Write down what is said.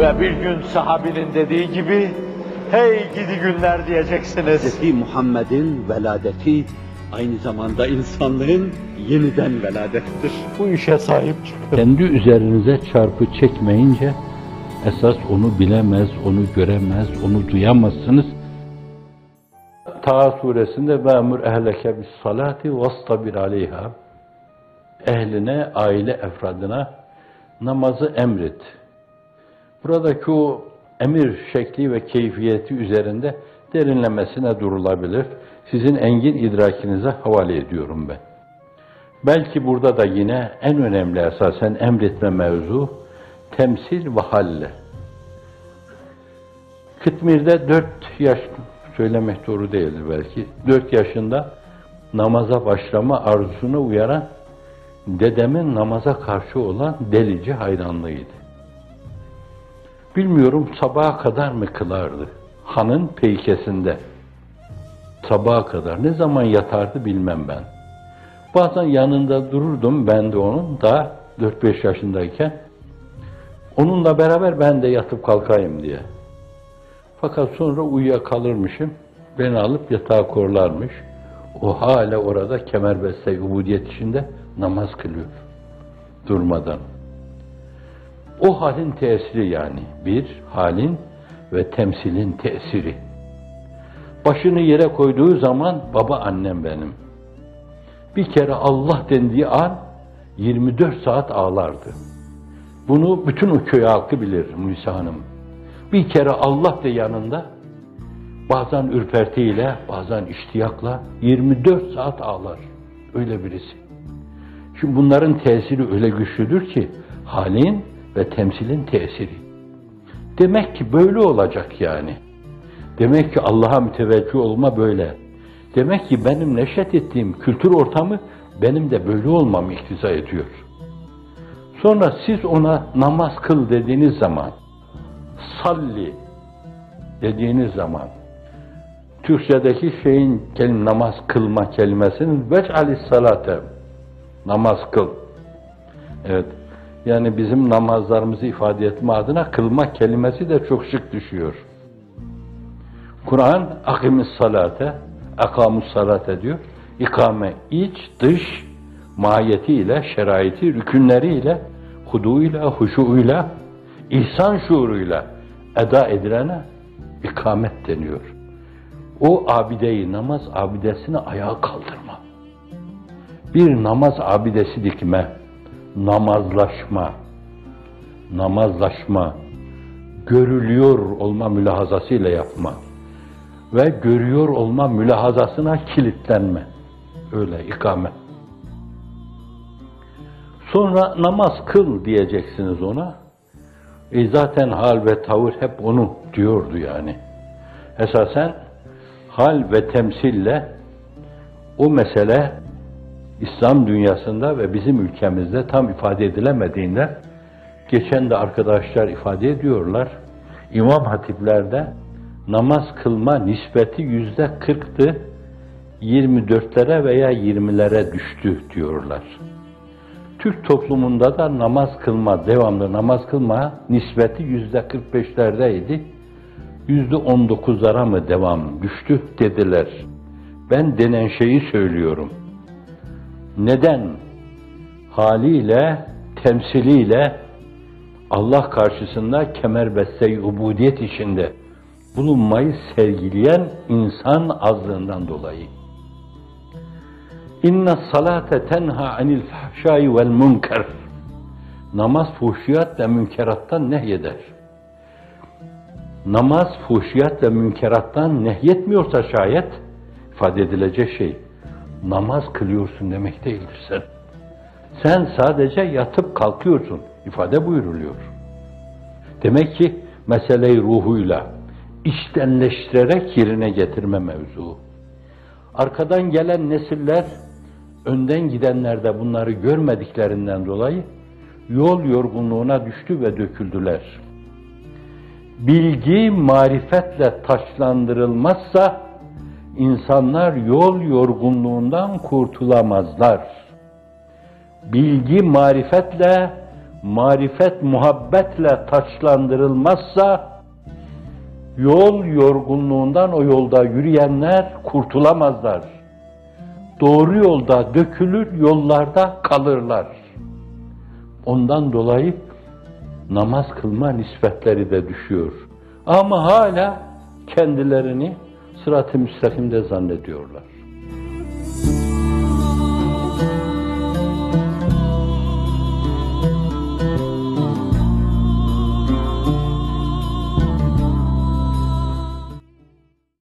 Ve bir gün sahabinin dediği gibi, hey gidi günler diyeceksiniz. Hz. Muhammed'in veladeti aynı zamanda insanlığın yeniden veladettir. Bu işe sahip çıkın. Kendi üzerinize çarpı çekmeyince esas onu bilemez, onu göremez, onu duyamazsınız. Taha suresinde ve emur ehleke bis salati vastabir aleyha ehline, aile efradına namazı emret. Buradaki o emir şekli ve keyfiyeti üzerinde derinlemesine durulabilir. Sizin engin idrakinize havale ediyorum ben. Belki burada da yine en önemli esasen emretme mevzu temsil ve halle. Kıtmir'de dört yaş, söylemek doğru değildir belki, dört yaşında namaza başlama arzusuna uyaran dedemin namaza karşı olan delici hayranlığıydı. Bilmiyorum sabaha kadar mı kılardı? Hanın peykesinde. Sabaha kadar. Ne zaman yatardı bilmem ben. Bazen yanında dururdum ben de onun da 4-5 yaşındayken. Onunla beraber ben de yatıp kalkayım diye. Fakat sonra uyuyakalırmışım. Beni alıp yatağa korlarmış. O hala orada kemerbeste ubudiyet içinde namaz kılıyor. Durmadan. O halin tesiri yani. Bir, halin ve temsilin tesiri. Başını yere koyduğu zaman baba annem benim. Bir kere Allah dendiği an 24 saat ağlardı. Bunu bütün o köy halkı bilir Musa Hanım. Bir kere Allah de yanında bazen ürpertiyle, bazen iştiyakla 24 saat ağlar. Öyle birisi. Şimdi bunların tesiri öyle güçlüdür ki halin ve temsilin tesiri. Demek ki böyle olacak yani. Demek ki Allah'a müteveccih olma böyle. Demek ki benim neşet ettiğim kültür ortamı benim de böyle olmamı iktiza ediyor. Sonra siz ona namaz kıl dediğiniz zaman, salli dediğiniz zaman, Türkçedeki şeyin kelim namaz kılma kelimesinin vec'alis salate namaz kıl. Evet. Yani bizim namazlarımızı ifade etme adına kılma kelimesi de çok şık düşüyor. Kur'an akimis salate, akamus salate diyor. İkame iç, dış mahiyetiyle, şeraiti, rükünleriyle, huduuyla, huşuuyla, ihsan şuuruyla eda edilene ikamet deniyor. O abideyi, namaz abidesini ayağa kaldırma. Bir namaz abidesi dikme, namazlaşma, namazlaşma, görülüyor olma mülahazasıyla yapma ve görüyor olma mülahazasına kilitlenme. Öyle ikame. Sonra namaz kıl diyeceksiniz ona. E zaten hal ve tavır hep onu diyordu yani. Esasen hal ve temsille o mesele İslam dünyasında ve bizim ülkemizde tam ifade edilemediğinde geçen de arkadaşlar ifade ediyorlar. İmam hatiplerde namaz kılma nispeti yüzde kırktı, 24'lere veya 20'lere düştü diyorlar. Türk toplumunda da namaz kılma, devamlı namaz kılma nispeti yüzde 45'lerdeydi. Yüzde 19'lara mı devam düştü dediler. Ben denen şeyi söylüyorum. Neden? Haliyle, temsiliyle Allah karşısında kemerbeste ubudiyet içinde bulunmayı sergileyen insan azlığından dolayı. İnne salate tenha anil fahşai vel münker. Namaz fuhşiyat ve münkerattan nehyeder. Namaz fuhşiyat ve münkerattan nehyetmiyorsa şayet ifade edilecek şey namaz kılıyorsun demek değildir sen. Sen sadece yatıp kalkıyorsun ifade buyuruluyor. Demek ki meseleyi ruhuyla içtenleştirerek yerine getirme mevzu. Arkadan gelen nesiller önden gidenler de bunları görmediklerinden dolayı yol yorgunluğuna düştü ve döküldüler. Bilgi marifetle taşlandırılmazsa insanlar yol yorgunluğundan kurtulamazlar. Bilgi marifetle marifet muhabbetle taçlandırılmazsa yol yorgunluğundan o yolda yürüyenler kurtulamazlar. Doğru yolda dökülür, yollarda kalırlar. Ondan dolayı namaz kılma nispetleri de düşüyor. Ama hala kendilerini sırat-ı müstakimde zannediyorlar.